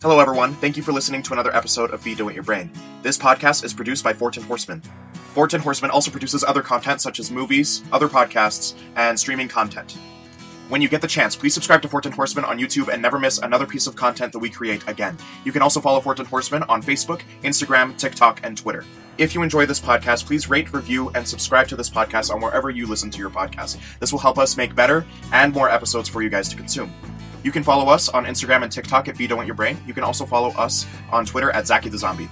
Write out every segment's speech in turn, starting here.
Hello, everyone. Thank you for listening to another episode of Feed Don't Your Brain. This podcast is produced by Fortin Horseman. Fortin Horseman also produces other content such as movies, other podcasts, and streaming content. When you get the chance, please subscribe to Fortin Horseman on YouTube and never miss another piece of content that we create again. You can also follow Fortin Horseman on Facebook, Instagram, TikTok, and Twitter. If you enjoy this podcast, please rate, review, and subscribe to this podcast on wherever you listen to your podcast. This will help us make better and more episodes for you guys to consume. You can follow us on Instagram and TikTok at Feed Don't Want Your Brain. You can also follow us on Twitter at Zachy the Zombie.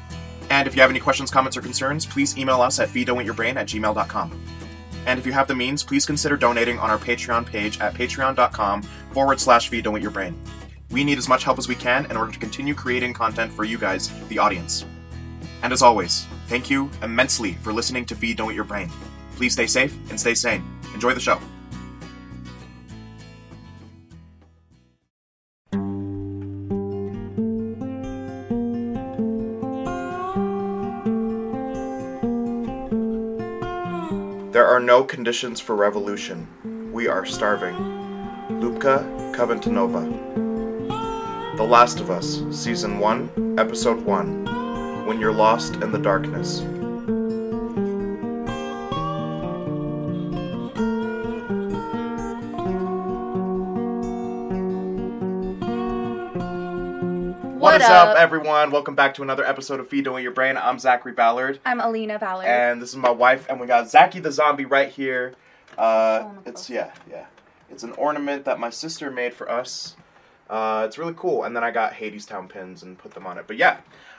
And if you have any questions, comments, or concerns, please email us at feeddon'tyourbrain at gmail.com. And if you have the means, please consider donating on our Patreon page at patreon.com forward slash feed don't eat your brain. We need as much help as we can in order to continue creating content for you guys, the audience. And as always, thank you immensely for listening to Feed Don't Eat Your Brain. Please stay safe and stay sane. Enjoy the show. Are no conditions for revolution. We are starving. Lupka Kavantanova. The Last of Us, Season 1, Episode 1 When You're Lost in the Darkness. Up, everyone? Welcome back to another episode of Feed Don't Your Brain. I'm Zachary Ballard. I'm Alina Ballard. And this is my wife, and we got Zachy the zombie right here. Uh, Oh, it's yeah, yeah. It's an ornament that my sister made for us. Uh, it's really cool. And then I got Hadestown pins and put them on it. But yeah,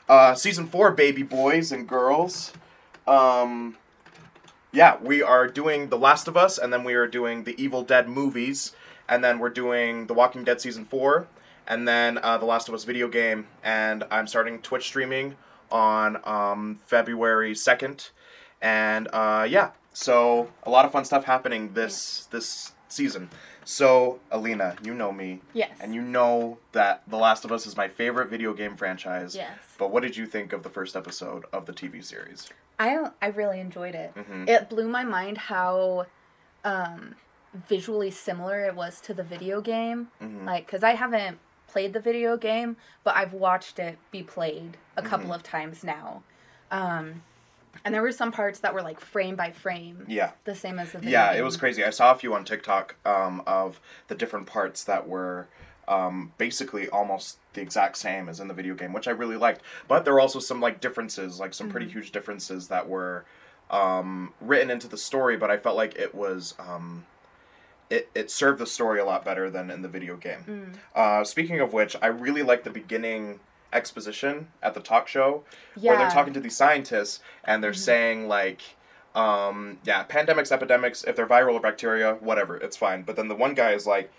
uh, season four, baby boys and girls. Um, yeah, we are doing The Last of Us, and then we are doing the Evil Dead movies, and then we're doing The Walking Dead season four, and then uh, The Last of Us video game, and I'm starting Twitch streaming on um, February second, and uh, yeah, so a lot of fun stuff happening this this season. So Alina, you know me, yes. and you know that The Last of Us is my favorite video game franchise. Yes. But what did you think of the first episode of the TV series? I I really enjoyed it. Mhm. It blew my mind how um, visually similar it was to the video game. Mhm. Like, cause I haven't played the video game, but I've watched it be played a couple Mhm. of times now. Um, and there were some parts that were like frame by frame, Yeah. the same as the video Yeah, game. it was crazy. I saw a few on TikTok um, of the different parts that were um, basically almost the exact same as in the video game, which I really liked. But there were also some like differences, like some pretty Mhm. huge differences that were um, written into the story. But I felt like it was um, it it served the story a lot better than in the video game. Mm. Uh, speaking of which, I really like the beginning exposition at the talk show Yeah. where they're talking to these scientists and they're Mhm. saying like um yeah pandemics epidemics if they're viral or bacteria whatever it's fine but then the one guy is like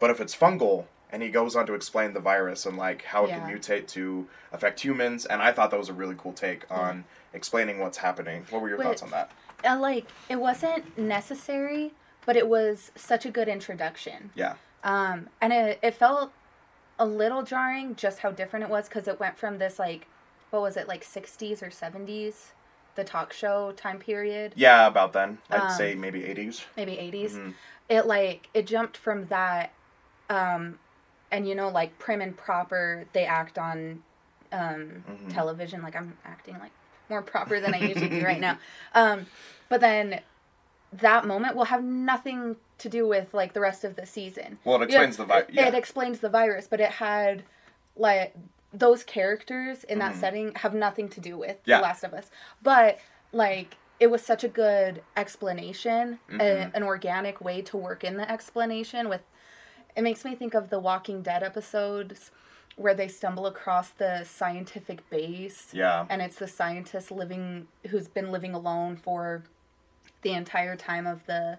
but if it's fungal and he goes on to explain the virus and like how it Yeah. can mutate to affect humans and i thought that was a really cool take on explaining what's happening what were your thoughts on that Uh, like it wasn't necessary, but it was such a good introduction. yeah Um, and it, it felt a little jarring just how different it was because it went from this like, what was it like 60s or 70s, the talk show time period, yeah about then i'd Um, say maybe 80s maybe 80s. Mhm. It like it jumped from that, um, and you know like prim and proper they act on um, Mhm. television. Like I'm acting like more proper than I usually do right now. Um, but then that moment will have nothing to do with like the rest of the season. well it explains the vi- it, yeah it explains the virus, but it had like those characters in that Mhm. setting have nothing to do with Yeah. The Last of Us. But like it was such a good explanation, a, Mhm. an organic way to work in the explanation with it makes me think of the Walking Dead episodes where they stumble across the scientific base yeah and it's the scientist living who's been living alone for the entire time of the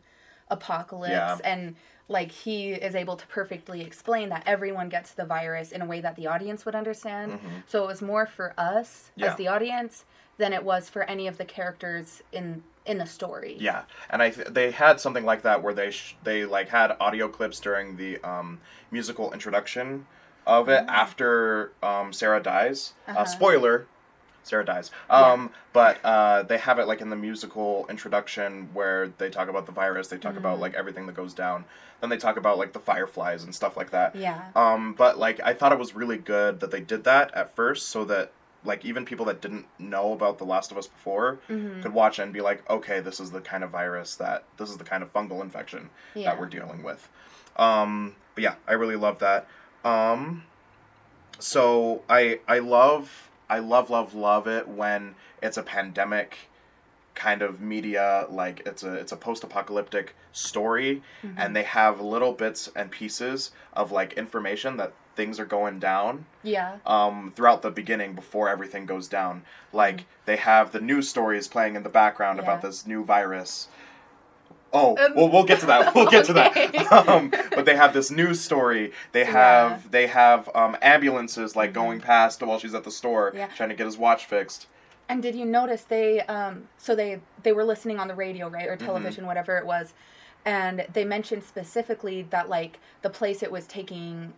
apocalypse Yeah. and like he is able to perfectly explain that everyone gets the virus in a way that the audience would understand Mhm. so it was more for us Yeah. as the audience than it was for any of the characters in in the story Yeah, and I th- they had something like that where they sh- they like had audio clips during the um, musical introduction of it Oh. after um, Sarah dies. uh Uh-huh. spoiler, Sarah dies. Um, but uh, they have it like in the musical introduction where they talk about the virus. They talk about Mhm. like everything that goes down. Then they talk about like the fireflies and stuff like that. Yeah. Um, but like I thought it was really good that they did that at first, so that like even people that didn't know about The Last of Us before hmm could watch it and be like, okay, this is the kind of virus that this is the kind of fungal infection Yeah. that we're dealing with. Um, but yeah, I really love that. Um, so I I love I love love love it when it's a pandemic kind of media like it's a it's a post-apocalyptic story Mhm. and they have little bits and pieces of like information that things are going down yeah. um, throughout the beginning before everything goes down. Like they have the news stories playing in the background about Mm-hmm. This new virus. Oh, Um, well, we'll get to that. We'll get okay. to that. Um, but they have this news story. They have Yeah. they have um, ambulances like Mhm. going past while she's at the store Yeah. trying to get his watch fixed. And did you notice they um so they they were listening on the radio, right? Mm-hmm. Or television, whatever it was. And they mentioned specifically that like the place it was taking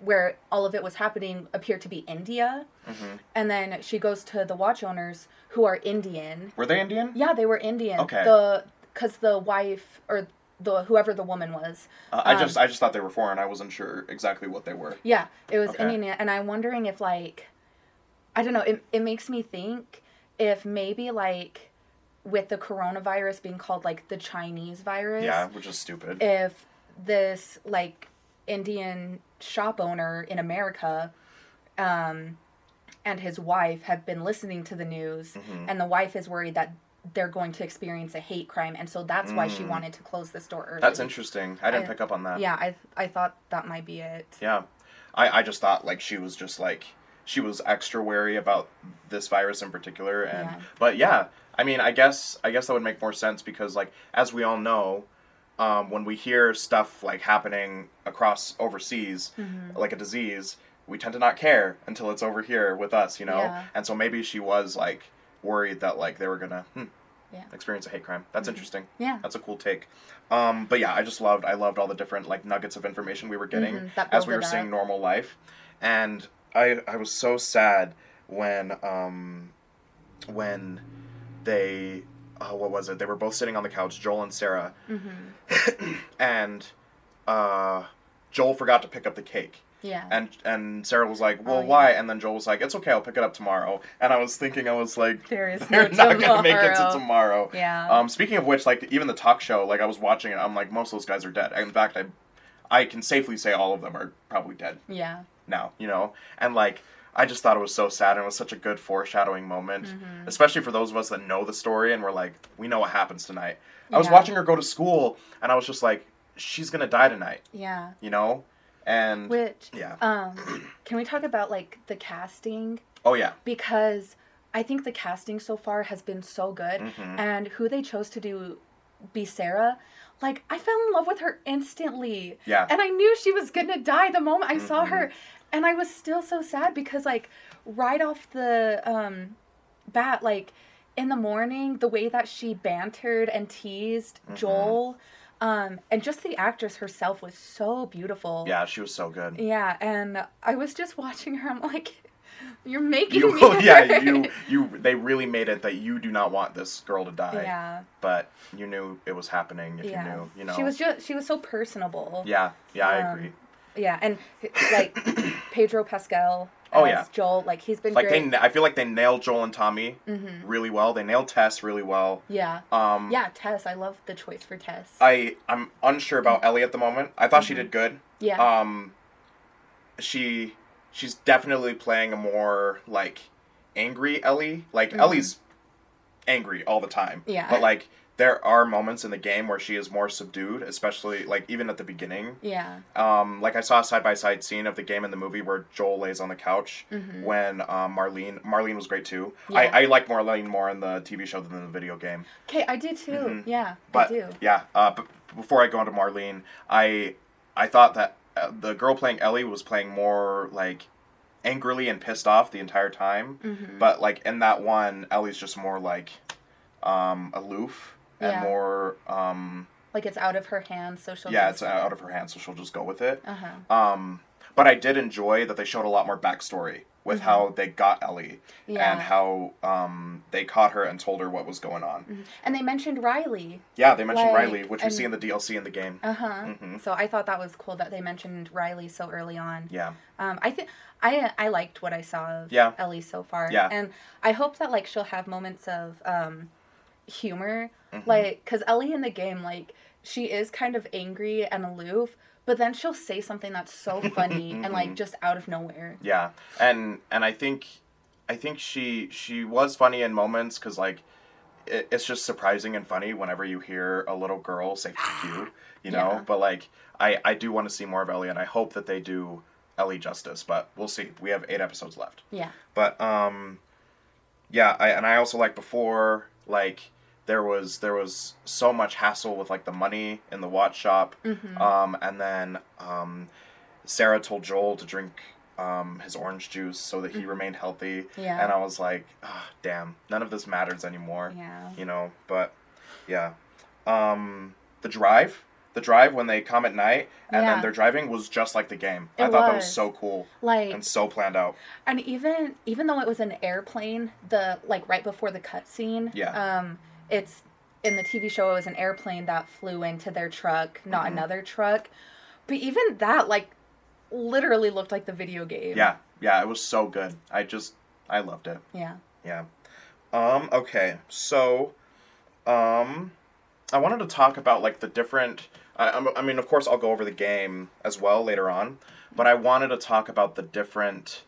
where all of it was happening appeared to be India. hmm And then she goes to the watch owners who are Indian. Were they Indian? Yeah, they were Indian. Okay. The cuz the wife or the whoever the woman was. Uh, I Um, just I just thought they were foreign. I wasn't sure exactly what they were. Yeah, it was Okay. Indian and I'm wondering if like I don't know, it it makes me think if maybe like with the coronavirus being called like the Chinese virus, Yeah, which is stupid. if this like Indian shop owner in America um and his wife have been listening to the news Mhm. and the wife is worried that they're going to experience a hate crime and so that's why she Mm. wanted to close the store early. That's interesting. I didn't I- pick up on that. Yeah, I I thought that might be it. Yeah. I, I just thought like she was just like she was extra wary about this virus in particular and Yeah. but yeah, I mean I guess I guess that would make more sense because like as we all know, um, when we hear stuff like happening across overseas, Mhm. like a disease, we tend to not care until it's over here with us, you know? Yeah. And so maybe she was like worried that like they were gonna hmm, Yeah. experience a hate crime. That's Mhm. interesting. Yeah. That's a cool take. Um, but yeah, I just loved I loved all the different like nuggets of information we were getting Mhm, as we were seeing up. normal life. And I I was so sad when um when they oh, what was it? They were both sitting on the couch, Joel and Sarah, Mhm. and uh, Joel forgot to pick up the cake. Yeah. And and Sarah was like, "Well, Oh, yeah. why?" And then Joel was like, "It's okay, I'll pick it up tomorrow." And I was thinking, I was like, There is "They're no not gonna make it to tomorrow. tomorrow." Yeah. Um, speaking of which, like even the talk show, like I was watching it, I'm like, most of those guys are dead. In fact, I, I can safely say all of them are probably dead yeah. now. You know, and like I just thought it was so sad, and it was such a good foreshadowing moment, Mhm. especially for those of us that know the story and we're like, we know what happens tonight. I was watching her go to school, and I was just like, she's gonna die tonight. Yeah. You know, and Which yeah, um can we talk about like the casting? Oh yeah, because I think the casting so far has been so good. Mhm. and who they chose to do be Sarah like I fell in love with her instantly. Yeah, and I knew she was going to die the moment I saw Mhm. her and I was still so sad because like right off the um bat like in the morning the way that she bantered and teased Mhm. Joel um and just the actress herself was so beautiful yeah, she was so good. yeah, and I was just watching her. I'm like, you're making You, me. yeah, you, you, they really made it that you do not want this girl to die. Yeah, but you knew it was happening if yeah. you knew, you know. She was just. She was so personable. Yeah, yeah, I Um, agree. Yeah, and like Pedro Pascal. Oh, yeah. Joel. Like he's been Like great. they, I feel like they nailed Joel and Tommy hmm really well. They nailed Tess really well. Yeah, Um, yeah. Tess, I love the choice for Tess. I, I'm unsure about Ellie at the moment. I thought she Mhm. did good. yeah, Um, she, she's definitely playing a more like angry Ellie. Like Mhm. Ellie's angry all the time. Yeah. But like there are moments in the game where she is more subdued, especially like even at the beginning. yeah. Um, like I saw a side by side scene of the game and the movie where Joel lays on the couch hmm when um, Marlene Marlene was great too. Yeah. I, I like Marlene more in the TV show than in the video game. Okay, I do too. Mhm. Yeah, But I do. yeah, uh, but before I go into Marlene, I I thought that uh, the girl playing Ellie was playing more like angrily and pissed off the entire time. hmm But like in that one, Ellie's just more like um, aloof and Yeah. more um, like it's out of her hands, so she'll. yeah, just, it's out of her hands, so she'll just go with it. Uh huh. Um, But I did enjoy that they showed a lot more backstory with how they got Ellie Mm-hmm. Yeah. and how um, they caught her and told her what was going on. Mhm. And they mentioned Riley. Yeah, they mentioned Like, Riley, which we see in the DLC in the game. Uh huh. Mhm. So I thought that was cool that they mentioned Riley so early on. Yeah, Um, I think I I liked what I saw of Yeah. Ellie so far. Yeah. And I hope that like she'll have moments of um, humor, Mhm. like because Ellie in the game like she is kind of angry and aloof, but then she'll say something that's so funny and like Mhm. just out of nowhere. yeah, and and I think, I think she she was funny in moments because like, it, it's just surprising and funny whenever you hear a little girl say "fuck you," you know. Yeah. But like, I I do want to see more of Ellie, and I hope that they do Ellie justice. But we'll see. We have eight episodes left. Yeah. But um, yeah, I and I also like before like there was there was so much hassle with like the money in the watch shop, hmm um, and then um, Sarah told Joel to drink um, his orange juice so that he Mhm. remained healthy, yeah. and I was like, ah, damn, none of this matters anymore, yeah. you know. But yeah, um, the drive. The drive when they come at night and Yeah. then they're driving was just like the game. I It thought that was was. so cool Like and so planned out. And even even though it was an airplane, the like right before the cutscene, Yeah. um, it's in the TV show. It was an airplane that flew into their truck, not Mhm. another truck. But even that, like, literally looked like the video game. Yeah, yeah, it was so good. I just I loved it. Yeah. Yeah. Um, okay. So um I wanted to talk about like the different I I mean, of course I'll go over the game as well later on, but I wanted to talk about the different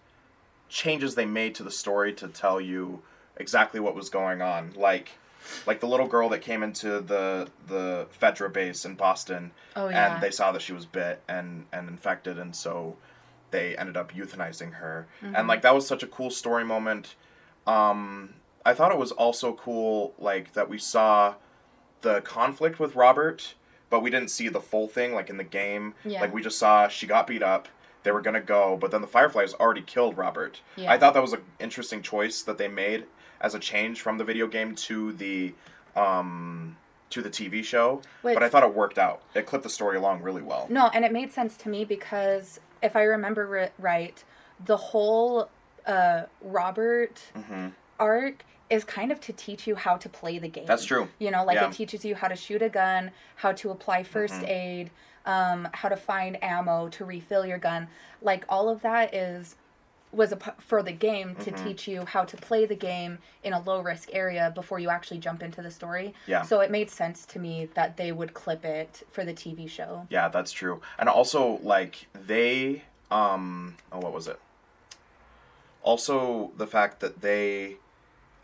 changes they made to the story to tell you exactly what was going on. Like like the little girl that came into the the Fedra base in Boston Oh yeah. and they saw that she was bit and and infected and so they ended up euthanizing her Mhm. and like that was such a cool story moment um i thought it was also cool like that we saw the conflict with robert but we didn't see the full thing like in the game Yeah. like we just saw she got beat up they were gonna go but then the fireflies already killed robert yeah. i thought that was an interesting choice that they made as a change from the video game to the um to the tv show Which, but I thought it worked out. It clipped the story along really well. no, and it made sense to me because if I remember ri- right, the whole uh, Robert hmm arc is kind of to teach you how to play the game. That's true. You know, like Yeah. it teaches you how to shoot a gun, how to apply 1st Mhm. aid, um, how to find ammo to refill your gun. Like all of that is was a p- for the game to Mhm. teach you how to play the game in a low risk area before you actually jump into the story. Yeah. So it made sense to me that they would clip it for the TV show. Yeah, that's true. And also, like they, um, oh, what was it? Also, the fact that they,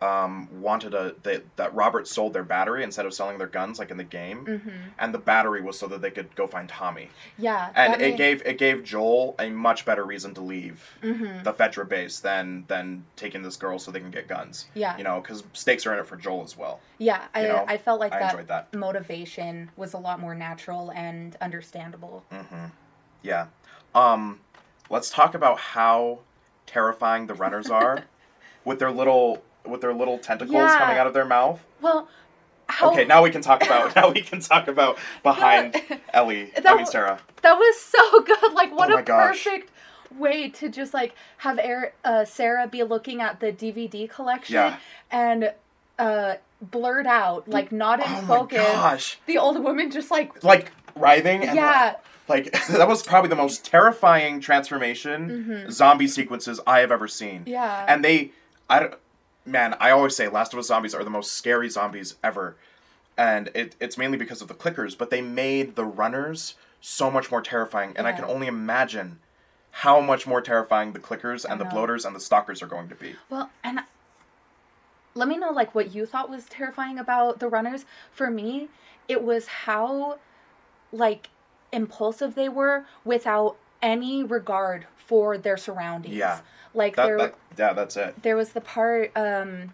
um, wanted a they, that Robert sold their battery instead of selling their guns, like in the game, hmm and the battery was so that they could go find Tommy. Yeah. And it made- gave it gave Joel a much better reason to leave Mhm. the Fedra base than than taking this girl so they can get guns. Yeah. You know, because stakes are in it for Joel as well. Yeah. I, you know, I felt like I that that. motivation was a lot more natural and understandable. Mm-hmm. Yeah. Um, let's talk about how terrifying the runners are with their little with their little tentacles Yeah. coming out of their mouth. Well, how Okay, now we can talk about now we can talk about behind Ellie. I That mean Sarah. That was so good. Like, what Oh a gosh. perfect way to just like have Air, uh, Sarah be looking at the DVD collection Yeah. and uh, blurred out, like not in Oh my focus. gosh. The old woman just like, Like writhing and yeah, like, like that was probably the most terrifying transformation Mhm. zombie sequences I have ever seen. yeah, And they I don't man, I always say Last of Us zombies are the most scary zombies ever. And it, it's mainly because of the clickers, but they made the runners so much more terrifying. And I can only imagine how much more terrifying the clickers and the bloaters and the stalkers are going to be. Well, and let me know like what you thought was terrifying about the runners. For me, it was how like impulsive they were without any regard for their surroundings. Yeah. Like That, there that, yeah, that's it. there was the part um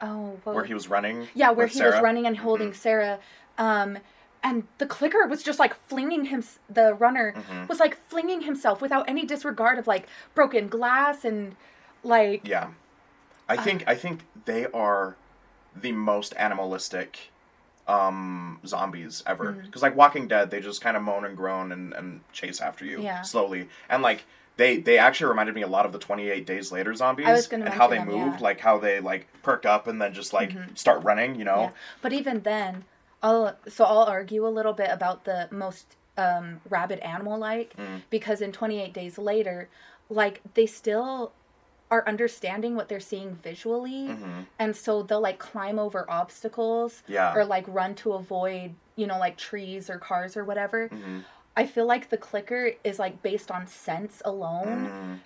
oh what Where was- he was running. yeah where he was running and holding Sarah um and the clicker was just like flinging him the runner Mhm. was like flinging himself without any disregard of like broken glass and like Yeah. I think I think they are the most animalistic um zombies ever because like walking dead they just kind of moan and groan and, and chase after you Yeah. slowly and like they they actually reminded me a lot of the 28 days later zombies I was gonna and how they them, moved yeah. like how they like perk up and then just like Mhm. start running you know Yeah. But even then, I'll so I'll argue a little bit about the most um, rabid animal like Mm. because in 28 days later, like they still are understanding what they're seeing visually, hmm and so they'll like climb over obstacles yeah or like run to avoid you know like trees or cars or whatever. hmm I feel like the clicker is like based on sense alone. Mm.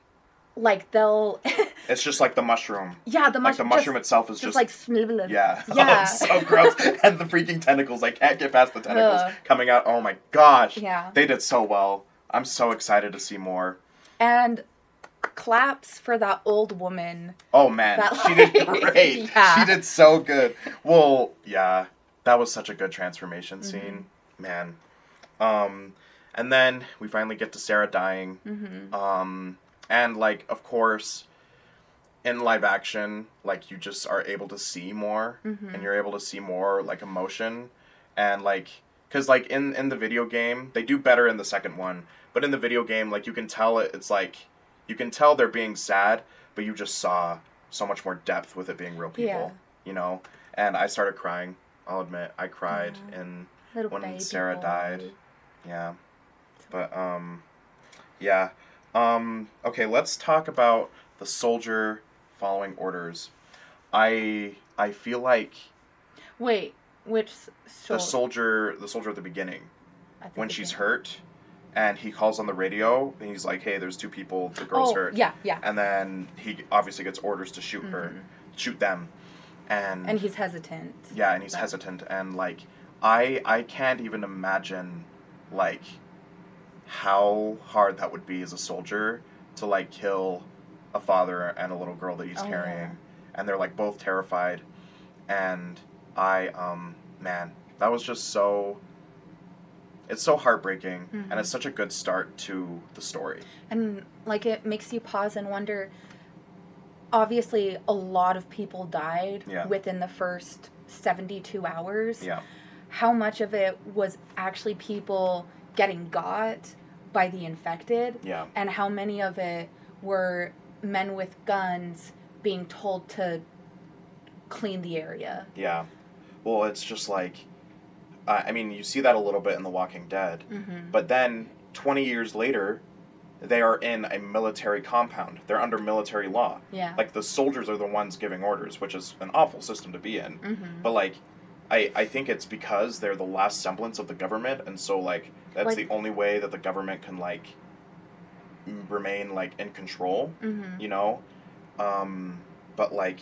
Like they'll, it's just like the mushroom yeah, the, like the mushroom just, itself is just, just, like sniveling. yeah Yeah. oh, so gross and the freaking tentacles i can't get past the tentacles Ugh. coming out oh my gosh Yeah. they did so well i'm so excited to see more And claps for that old woman. Oh man, That, she did great. yeah. She did so good. Well, yeah, that was such a good transformation Mm-hmm. scene, man. Um, and then we finally get to Sarah dying. Mm-hmm. Um, and like, of course, in live action, like you just are able to see more, Mhm. and you're able to see more like emotion, and like, cause like in in the video game, they do better in the second one, but in the video game, like you can tell it, it's like, you can tell they're being sad, but you just saw so much more depth with it being real people, Yeah. you know. And I started crying. I'll admit, I cried, Yeah. and Little when Sarah boy. died. yeah. But um yeah. Um okay, let's talk about the soldier following orders. I I feel like Wait, which s- the soldier the soldier at the beginning when she's hurt and he calls on the radio and he's like, "Hey, there's two people, the girl's Oh, hurt." yeah, yeah. And then he obviously gets orders to shoot her, Mhm. shoot them. And, And he's hesitant. yeah, and he's But- hesitant and like I I can't even imagine like how hard that would be as a soldier to like kill a father and a little girl that he's Oh, carrying yeah. and they're like both terrified and I um man that was just so it's so heartbreaking Mhm. and it's such a good start to the story And like it makes you pause and wonder obviously a lot of people died Yeah. within the first 72 hours. yeah How much of it was actually people getting got by the infected yeah and how many of it were men with guns being told to clean the area. yeah well it's just like I I mean you see that a little bit in The Walking Dead Mhm. But then, 20 years later, they are in a military compound. They're under military law. Yeah. Like, the soldiers are the ones giving orders, which is an awful system to be in. Mhm. But, like, I, I think it's because they're the last semblance of the government, and so, like, that's Like- the only way that the government can, like, m- remain, like, in control, Mhm. you know? Um, but, like,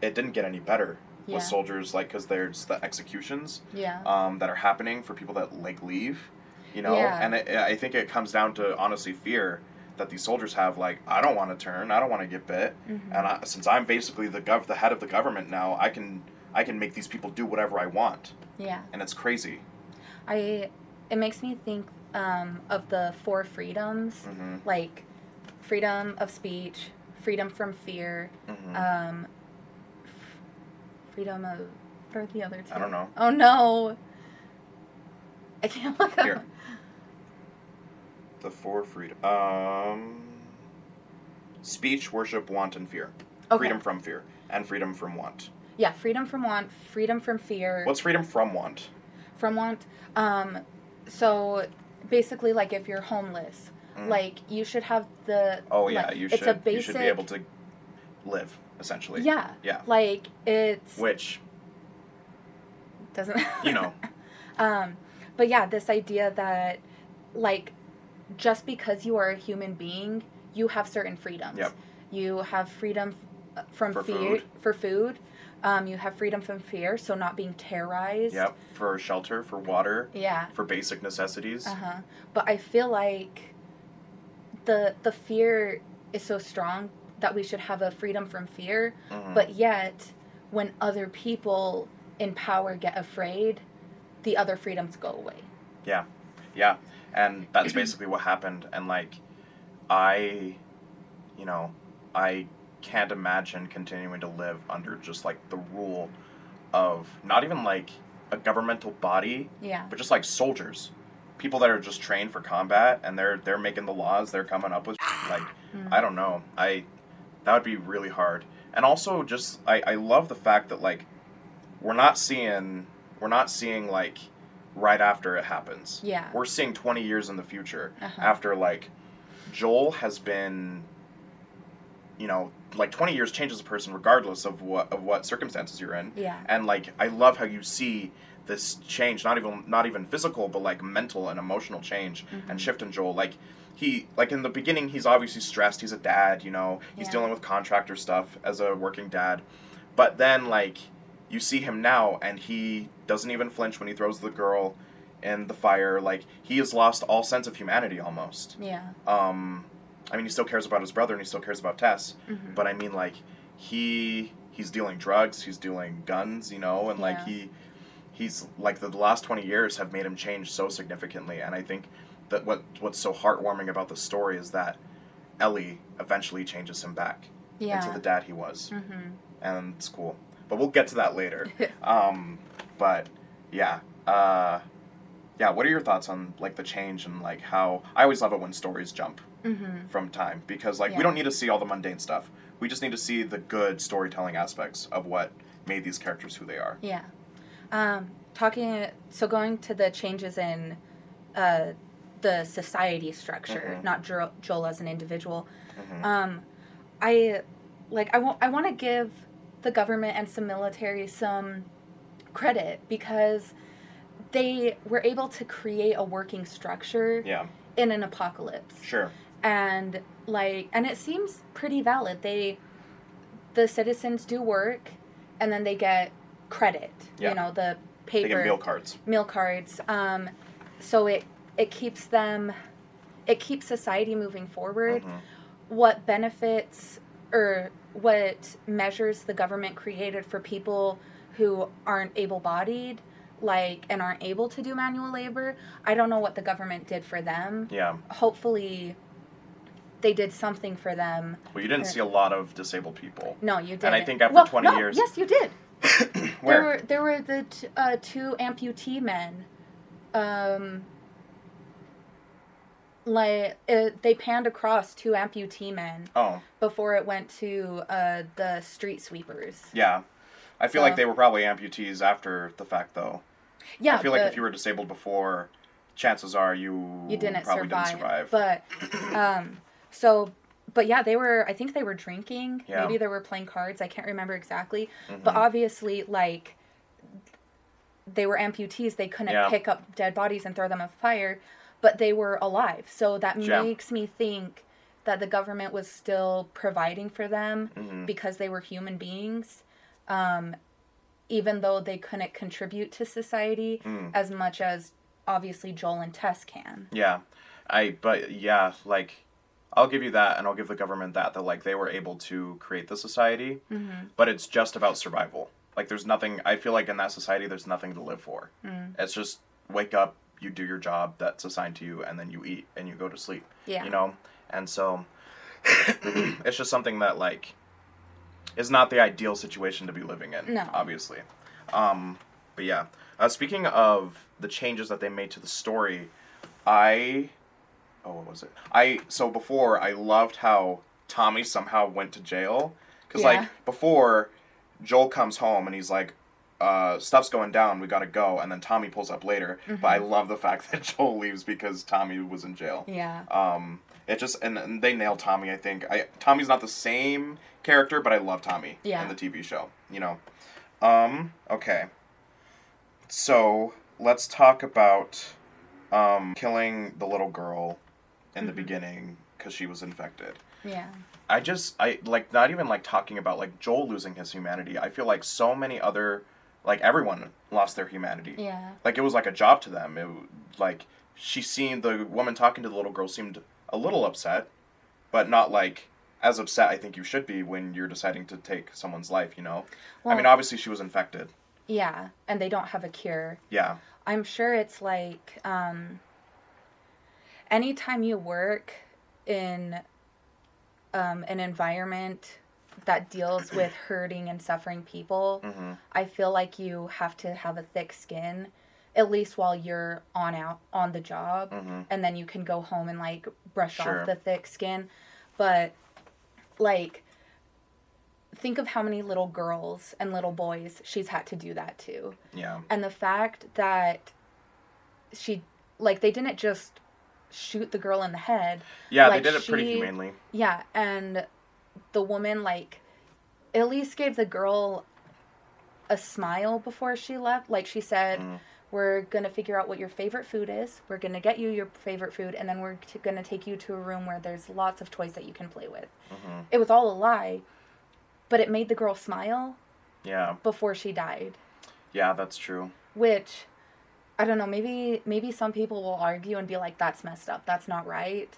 it didn't get any better Yeah. with soldiers, like, because there's the executions Yeah. um, that are happening for people that like leave, you know, Yeah. and it, I think it comes down to honestly fear that these soldiers have. Like, I don't want to turn, I don't want to get bit, Mhm. and I, since I'm basically the gov, the head of the government now, I can I can make these people do whatever I want, Yeah. and it's crazy. I it makes me think um, of the four freedoms, hmm like freedom of speech, freedom from fear, hmm um, f- freedom of what are the other two? I don't know. Oh no, I can't look up. Here. the four freedom. Um, speech, worship, want, and fear. Okay. Freedom from fear and freedom from want. Yeah, freedom from want, freedom from fear, What's freedom from want? from want. Um, so basically, like if you're homeless, Mm. like you should have the. Oh yeah, like, you it's a basic. You should be able to live essentially. Yeah. Yeah. Like it's Which doesn't. you know. Um, but yeah, this idea that, like, just because you are a human being, you have certain freedoms. Yep. You have freedom from For fear food. for food. Um, you have freedom from fear, so not being terrorized. Yep. For shelter, for water, Yeah. for basic necessities. Uh huh. But I feel like the the fear is so strong that we should have a freedom from fear. Mhm. But yet, when other people in power get afraid, the other freedoms go away. Yeah. Yeah. And that's basically what happened. And like, I, you know, I can't imagine continuing to live under just like the rule of not even like a governmental body, Yeah. but just like soldiers, people that are just trained for combat and they're they're making the laws, they're coming up with like Mm. I don't know. I that would be really hard. And also just I I love the fact that like we're not seeing we're not seeing like right after it happens. Yeah. We're seeing 20 years in the future Uh-huh. after like Joel has been you know, like 20 years changes a person regardless of what of what circumstances you're in. Yeah. And like I love how you see this change, not even not even physical, but like mental and emotional change Mhm. and shift in Joel. Like he like in the beginning he's obviously stressed, he's a dad, you know, he's Yeah. dealing with contractor stuff as a working dad. But then like you see him now and he doesn't even flinch when he throws the girl in the fire. Like he has lost all sense of humanity almost. Yeah. Um I mean he still cares about his brother and he still cares about Tess. Mhm. But I mean, like, he he's dealing drugs, he's dealing guns, you know, and like he he's like the, last twenty years have made him change so significantly, and I think that what what's so heartwarming about the story is that Ellie eventually changes him back into the dad he was, Mm-hmm. and it's cool. But we'll get to that later. um, but yeah, uh, yeah. What are your thoughts on like the change and like how I always love it when stories jump Mm-hmm. from time because like Yeah. we don't need to see all the mundane stuff. We just need to see the good storytelling aspects of what made these characters who they are. Yeah. Um, talking, so going to the changes in uh, the society structure, Mhm. not Joel, Joel as an individual. Mhm. Um, I like I want I want to give the government and some military some credit because they were able to create a working structure yeah, in an apocalypse. sure. And like and it seems pretty valid they the citizens do work and then they get credit Yeah. you know the paper They get meal cards. meal cards um so it it keeps them it keeps society moving forward Mhm. what benefits or what measures the government created for people who aren't able-bodied like and aren't able to do manual labor i don't know what the government did for them Yeah. hopefully they did something for them. Well, you didn't see a lot of disabled people. No, you didn't. And I think after well, 20 no, years- Yes, you did. Where? There were there were the t- uh, two amputee men. Um, like it, they panned across two amputee men oh, before it went to uh, the street sweepers. yeah. I feel like they were probably amputees after the fact, though. Yeah, I feel like if you were disabled before, chances are you you didn't probably survive. didn't survive. But um, so but yeah, they were. I think they were drinking. Yeah. Maybe they were playing cards. I can't remember exactly. Mhm. But obviously, like, they were amputees. They couldn't Yeah. pick up dead bodies and throw them in fire, but they were alive. So that Yeah. makes me think that the government was still providing for them Mhm. because they were human beings, um, even though they couldn't contribute to society Mm. as much as obviously Joel and Tess can. Yeah, I but yeah, like I'll give you that, and I'll give the government that that like they were able to create the society, Mm-hmm. but it's just about survival. Like there's nothing. I feel like in that society, there's nothing to live for. Mm. It's just wake up, you do your job that's assigned to you, and then you eat and you go to sleep. Yeah. You know, and so it's just something that like is not the ideal situation to be living in. No. obviously. Um, but yeah, uh, speaking of the changes that they made to the story, I oh what was it? I so before I loved how Tommy somehow went to jail because Yeah. like before Joel comes home and he's like. Uh, stuff's going down. We gotta go, and then Tommy pulls up later. But I love the fact that Joel leaves because Tommy was in jail. Yeah. Um, it just and, and they nailed Tommy. I think I Tommy's not the same character, but I love Tommy Yeah. in the TV show. You know. Um. Okay. So let's talk about um killing the little girl in the Mhm. beginning because she was infected. Yeah. I just I like not even like talking about like Joel losing his humanity. I feel like so many other like everyone lost their humanity Yeah. like it was like a job to them. It like she seemed the woman talking to the little girl seemed a little upset, but not like as upset I think you should be when you're deciding to take someone's life. You know, I mean obviously she was infected. Yeah. And they don't have a cure. Yeah, I'm sure it's like um, anytime you work in um, an environment that deals with hurting and suffering people, hmm I feel like you have to have a thick skin, at least while you're on out on the job, hmm and then you can go home and like brush Sure. off the thick skin. But like, think of how many little girls and little boys she's had to do that to, Yeah. and the fact that she like they didn't just shoot the girl in the head Yeah, Like, they did it pretty humanely. yeah, and the woman like at least gave the girl a smile before she left. Like she said, Mm. "We're gonna figure out what your favorite food is. We're gonna get you your favorite food, and then we're t- gonna take you to a room where there's lots of toys that you can play with." hmm It was all a lie, but it made the girl smile Yeah. before she died. Yeah, that's true. Which I don't know. Maybe maybe some people will argue and be like, "That's messed up. That's not right."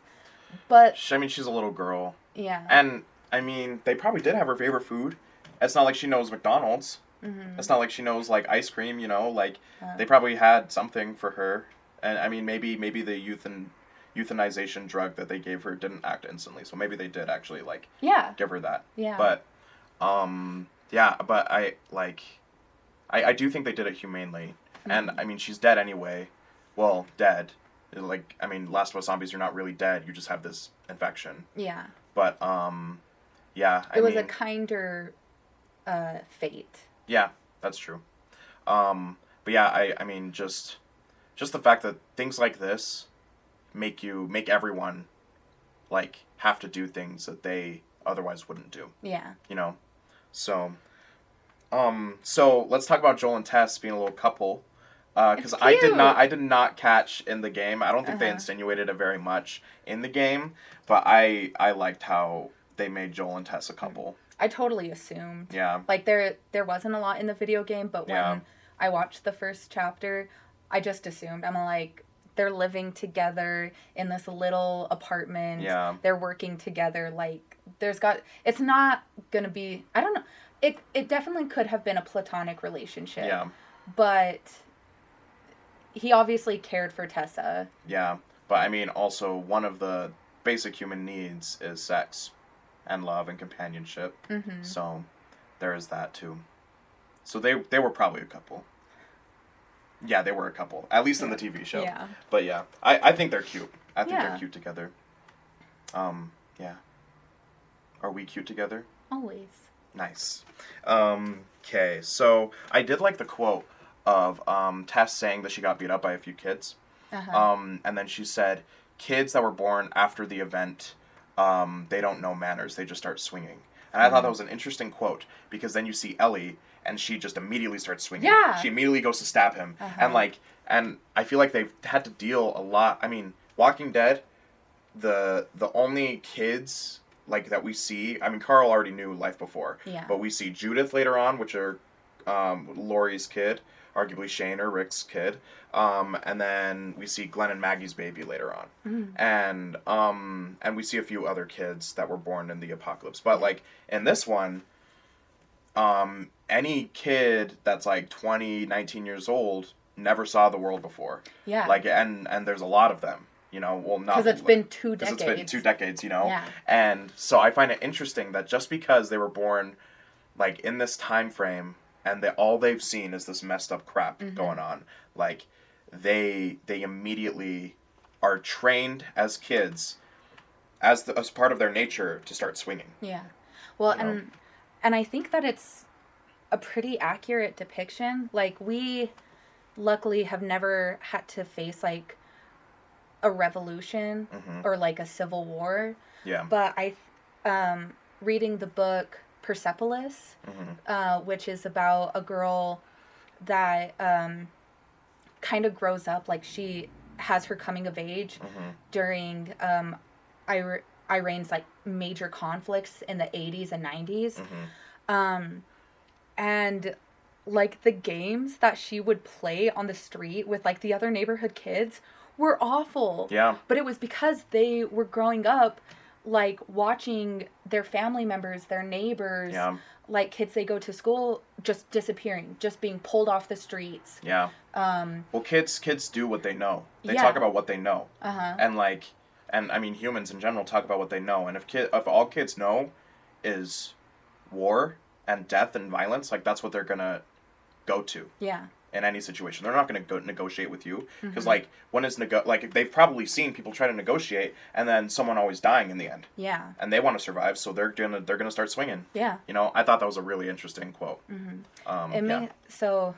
But I mean, she's a little girl. yeah. And, I mean, they probably did have her favorite food. It's not like she knows McDonald's. hmm It's not like she knows, like, ice cream, you know? Like, Uh. they probably had something for her. And, I mean, maybe maybe the euthan- euthanization drug that they gave her didn't act instantly. So maybe they did actually, like, Yeah. give her that. Yeah. But, um, yeah, but I, like, I, I do think they did it humanely. And. I mean, she's dead anyway. Well, dead. Like, I mean, Last of Us Zombies, you're not really dead. You just have this infection. yeah. But, um, yeah. I it was mean, a kinder uh, fate. Yeah, that's true. Um, but yeah, I, I mean, just, just the fact that things like this make you, make everyone, like, have to do things that they otherwise wouldn't do. Yeah. you know. So, um, so let's talk about Joel and Tess being a little couple. Because It's I did not, I did not catch in the game. I don't think they Uh-huh. insinuated it very much in the game, but I, I liked how they made Joel and Tess a couple. I totally assumed. Yeah, Like there there wasn't a lot in the video game, but when Yeah. I watched the first chapter, I just assumed. I'm like they're living together in this little apartment. yeah, They're working together like there's got it's not going to be I don't know. It it definitely could have been a platonic relationship. yeah, But he obviously cared for Tessa. yeah. But I mean, also one of the basic human needs is sex, and love and companionship. Mhm. So there is that too. So they they were probably a couple. Yeah, they were a couple, at least in the TV show. Yeah. But yeah, I, I think they're cute. I think Yeah. they're cute together. Um, yeah. Are we cute together? Always. Nice. Um, okay, so I did like the quote of um, Tess saying that she got beat up by a few kids. Uh-huh. Um, and then she said, kids that were born after the event, um, they don't know manners. They just start swinging. And I thought that was an interesting quote because then you see Ellie and she just immediately starts swinging. Yeah. She immediately goes to stab him. Uh-huh. And like, and I feel like they've had to deal a lot. I mean, Walking Dead, the the only kids like that we see. I mean, Carl already knew life before. Yeah. But we see Judith later on, which are um, Lori's kid, arguably Shane or Rick's kid. Um, and then we see Glenn and Maggie's baby later on. Mhm. And um, and we see a few other kids that were born in the apocalypse. But like in this one, um, any kid that's like 20, 19 years old never saw the world before. Yeah. Like and and there's a lot of them. You know, well not because it's been two decades. it's been two decades, you know? Yeah. And so I find it interesting that just because they were born like in this time frame and that all they've seen is this messed up crap Mhm. going on, like they they immediately are trained as kids as the, as part of their nature to start swinging. Yeah. Well, You know? and and I think that it's a pretty accurate depiction. Like we luckily have never had to face like a revolution hmm or like a civil war, Yeah. but I um reading the book Persepolis, hmm uh, which is about a girl that um kind of grows up like she has her coming of age hmm during um, Ir- Iran's like major conflicts in the 80s and 90s. hmm Um, and like the games that she would play on the street with like the other neighborhood kids were awful. Yeah. But it was because they were growing up like watching their family members, their neighbors, Yeah. like kids they go to school just disappearing, just being pulled off the streets. Yeah. Um, Well, kids kids do what they know. They Yeah. talk about what they know. uh-huh. and like and i mean humans in general talk about what they know and if kid if all kids know is war and death and violence, like that's what they're gonna go to Yeah. In any situation. They're not gonna go negotiate with you because Mhm. like when is nego like they've probably seen people try to negotiate and then someone always dying in the end, Yeah. and they want to survive, so they're gonna they're gonna start swinging. Yeah. You know, I thought that was a really interesting quote. hmm Um, It yeah. may, so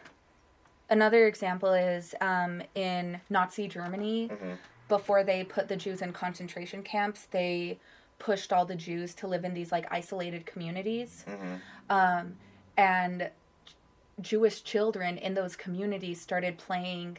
another example is um, in Nazi Germany, Mhm. before they put the Jews in concentration camps, they pushed all the Jews to live in these like isolated communities. Mhm. Um, and Jewish children in those communities started playing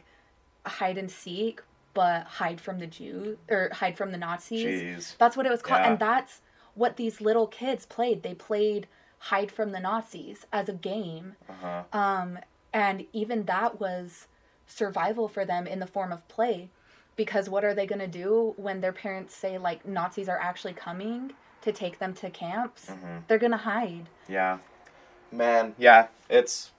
hide and seek, but hide from the Jews or hide from the Nazis. Jeez. That's what it was called. Yeah. And that's what these little kids played. They played hide from the Nazis as a game. Uh-huh. Um, and even that was survival for them in the form of play. Because what are they going to do when their parents say, like, Nazis are actually coming to take them to camps? Mhm. They're going to hide. Yeah. Man, yeah, it's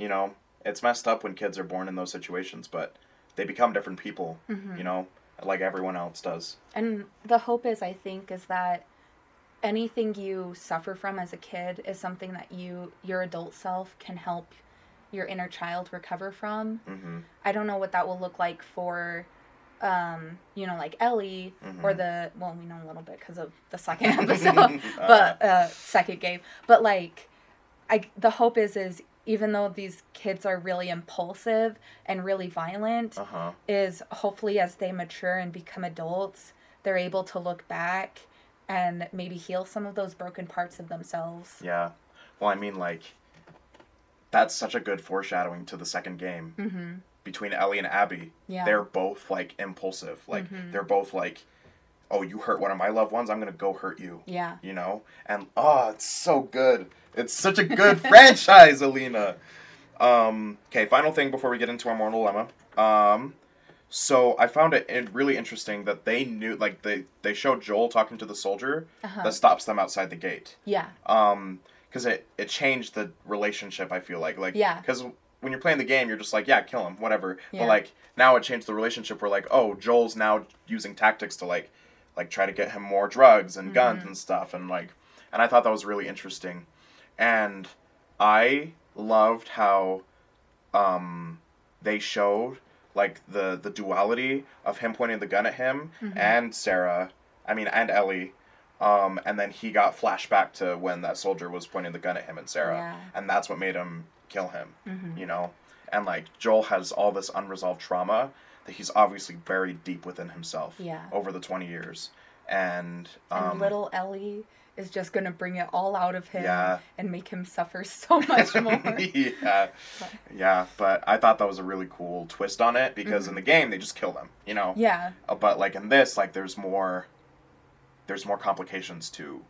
you know, it's messed up when kids are born in those situations, but they become different people, Mhm. you know, like everyone else does. And the hope is, I think, is that anything you suffer from as a kid is something that you, your adult self, can help your inner child recover from. Mhm. I don't know what that will look like for, um, you know, like Ellie or Mhm. the well, we know a little bit because of the second episode, but uh, second game. But like, I the hope is is even though these kids are really impulsive and really violent, Uh-huh. is hopefully as they mature and become adults, they're able to look back and maybe heal some of those broken parts of themselves. Yeah. Well, I mean like that's such a good foreshadowing to the second game Mm-hmm. between Ellie and Abby. Yeah. They're both like impulsive. Like Mhm. they're both like oh, you hurt one of my loved ones, I'm going to go hurt you. yeah. you know? And oh, it's so good. It's such a good franchise, Alina. Um, okay, final thing before we get into our moral dilemma. Um, so I found it really interesting that they knew, like they they showed Joel talking to the soldier Uh-huh. that stops them outside the gate. Yeah. Um, because it it changed the relationship. I feel like like Yeah. because when you're playing the game, you're just like yeah, kill him, whatever. Yeah. But like now it changed the relationship. Where like oh, Joel's now using tactics to like like try to get him more drugs and guns Mhm. and stuff and like and I thought that was really interesting. And I loved how um they showed like the the duality of him pointing the gun at him Mhm. and Sarah, I mean and Ellie. Um, and then he got flashback to when that soldier was pointing the gun at him and Sarah, Yeah. and that's what made him kill him. Mm-hmm. You know, and like Joel has all this unresolved trauma that he's obviously buried deep within himself Yeah. over the twenty years, and And um, little Ellie is just gonna bring it all out of him Yeah. and make him suffer so much more. yeah, yeah. But I thought that was a really cool twist on it because in the game they just kill them, you know. Mm-hmm. yeah. Uh, But like in this, like there's more, there's more complications to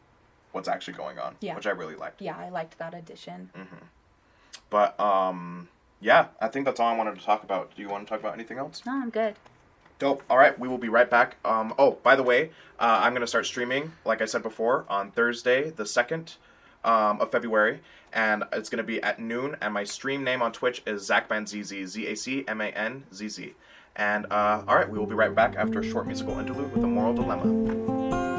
what's actually going on, Yeah. which I really liked. Yeah, I liked that addition. hmm But um, yeah, I think that's all I wanted to talk about. Do you want to talk about anything else? No, I'm good. Dope. All right, we will be right back. Um, oh, by the way, uh, I'm gonna start streaming, like I said before, on Thursday, the second um, of February, and it's gonna be at noon. And my stream name on Twitch is Zacmanzz, Z A C M A N Z Z. And uh, all right, we will be right back after a short musical interlude with a moral dilemma.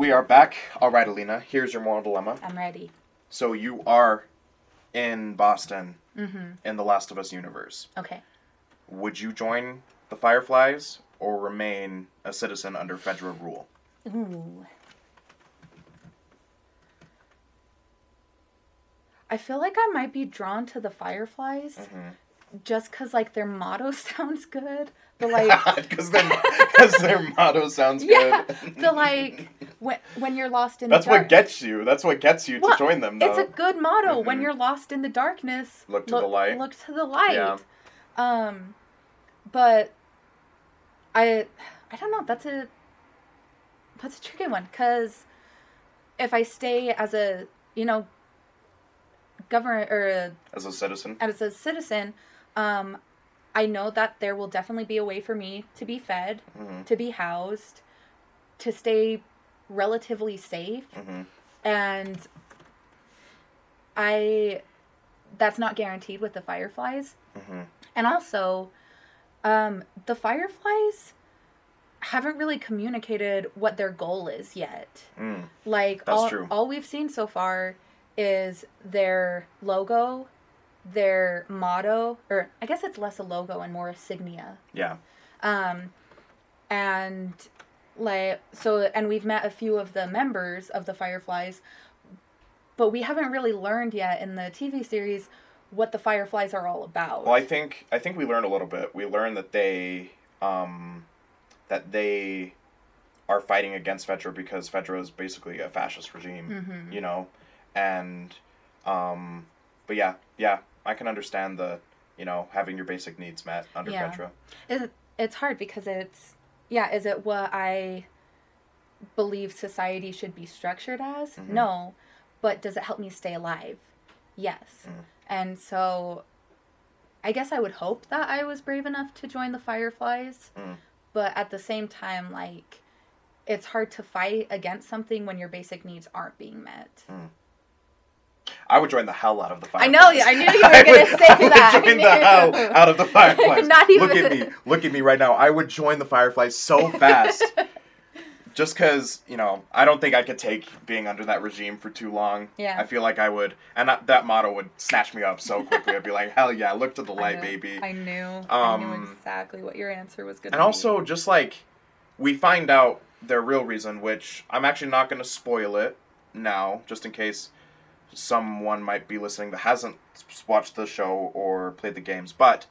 We are back. All right, Alina, here's your moral dilemma. I'm ready. So you are in Boston Mm-hmm. in the Last of Us universe. Okay. Would you join the Fireflies or remain a citizen under federal rule? Ooh. I feel like I might be drawn to the Fireflies Mhm. just because, like, their motto sounds good. But, like, Because their, 'cause their motto sounds Yeah, good. the, like, when, when you're lost in That's the dark. what gets you. That's what gets you to join them, though. It's a good motto. When Mhm. you're lost in the darkness, Look to the light. Look to the light. Yeah. Um, but I, I don't know. That's a that's a tricky one because if I stay as a you know government or As a citizen. as a citizen, um, I know that there will definitely be a way for me to be fed, hmm to be housed, to stay relatively safe, hmm and I that's not guaranteed with the fireflies. hmm And also, um, the fireflies haven't really communicated what their goal is yet. Mm. Like That's all, true. all we've seen so far is their logo, their motto, or I guess it's less a logo and more a signia. Yeah. Um, and like so, and we've met a few of the members of the Fireflies, but we haven't really learned yet in the TV series what the Fireflies are all about. Well, I think I think we learned a little bit. We learned that they um, that they are fighting against Fedra because Fedra is basically a fascist regime, Mhm. you know, and um, but yeah, yeah, I can understand the you know having your basic needs met under Yeah. Fedra. It, it's hard because it's yeah is it what i believe society should be structured as Mhm. no but does it help me stay alive yes Mhm. and so i guess i would hope that i was brave enough to join the fireflies Mm. but at the same time like it's hard to fight against something when your basic needs aren't being met I would join the hell out of the firefly. I know, I knew you were gonna say I would that. join the hell out of the Fireflies. Not Look at me, look at me right now. I would join the Fireflies so fast. Just because you know, I don't think I could take being under that regime for too long. Yeah. I feel like I would, and that, that motto would snatch me up so quickly. I'd be like, hell yeah, look to the light, knew- baby. i knew i knew Um, exactly what your answer was going to be and also, just like we find out their real reason, which I'm actually not going to spoil it now, just in case someone might be listening that hasn't watched the show or played the games. But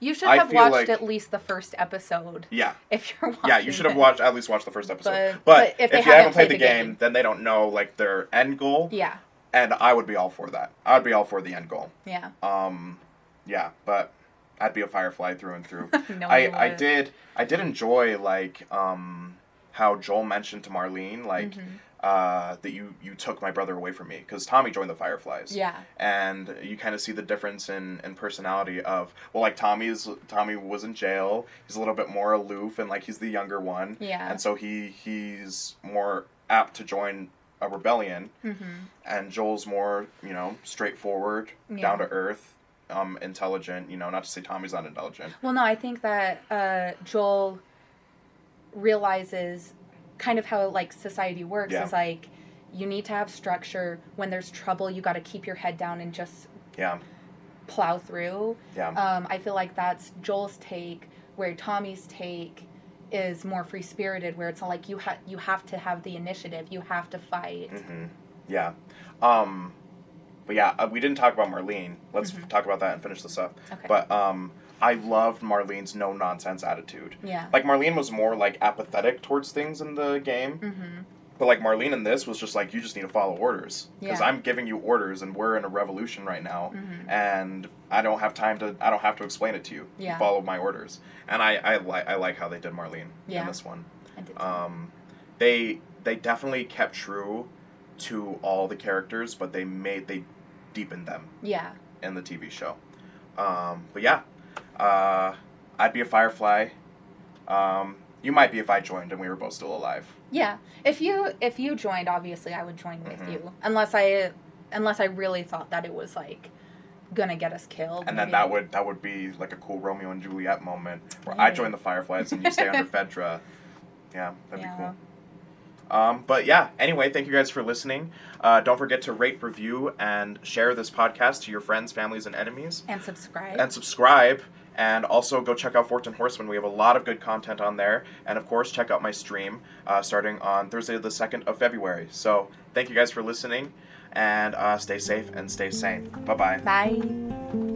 You should I have watched like- at least the first episode yeah, if you're watching. yeah, you should have it. watched at least watched the first episode. But- But, but if, if they you haven't played played the game, game- then they don't know like their end goal. Yeah, And I would be all for that. I would be all for the end goal. yeah. Um, yeah, but I'd be a firefly through and through. no, I I did I did enjoy like um how Joel mentioned to Marlene like Mhm. Uh that you you took my brother away from me because Tommy joined the Fireflies. Yeah, And you kind of see the difference in, in personality of well like Tommy's Tommy was in jail. He's a little bit more aloof and like he's the younger one. yeah. And so he he's more apt to join a rebellion mm-hmm. and Joel's more, you know, straightforward, Yeah. down to earth, um, intelligent. You know, not to say Tommy's not intelligent. Well, no, I think that uh, Joel realizes kind of how like society works Yeah. is like you need to have structure. When there's trouble, you got to keep your head down and just Yeah, plow through. yeah, Um, I feel like that's Joel's take, where Tommy's take is more free spirited, where it's like you ha- you have to have the initiative, you have to fight. hmm yeah. Um, but yeah, uh, we didn't talk about Marlene. Let's Mhm. talk about that and finish this up. Okay. But um, I loved Marlene's no nonsense attitude. yeah. Like Marlene was more like apathetic towards things in the game, Mm-hmm. but like Marlene in this was just like you just need to follow orders because Yeah. I'm giving you orders and we're in a revolution right now. Mm-hmm. and I don't have time to. I don't have to explain it to you. You Yeah. follow my orders, and I I like I like how they did Marlene Yeah. in this one. I did. Um, they they definitely kept true to all the characters, but they made they deepened them yeah. in the TV show. Um, but yeah, uh, I'd be a Firefly. Um, you might be if I joined and we were both still alive. Yeah. If you if you joined, obviously I would join with Mhm. you. Unless I unless I really thought that it was like gonna get us killed. And then that would that would be like a cool Romeo and Juliet moment where I join the Fireflies and you stay under Fedra. Yeah, that'd Yeah. be cool. Um, but yeah, anyway, thank you guys for listening. Uh, don't forget to rate, review, and share this podcast to your friends, families, and enemies. and subscribe. And subscribe. And also go check out Fortin Horseman. We have a lot of good content on there. And of course, check out my stream uh, starting on Thursday, the 2nd of February. So thank you guys for listening. And uh, stay safe and stay sane. Bye bye. Bye.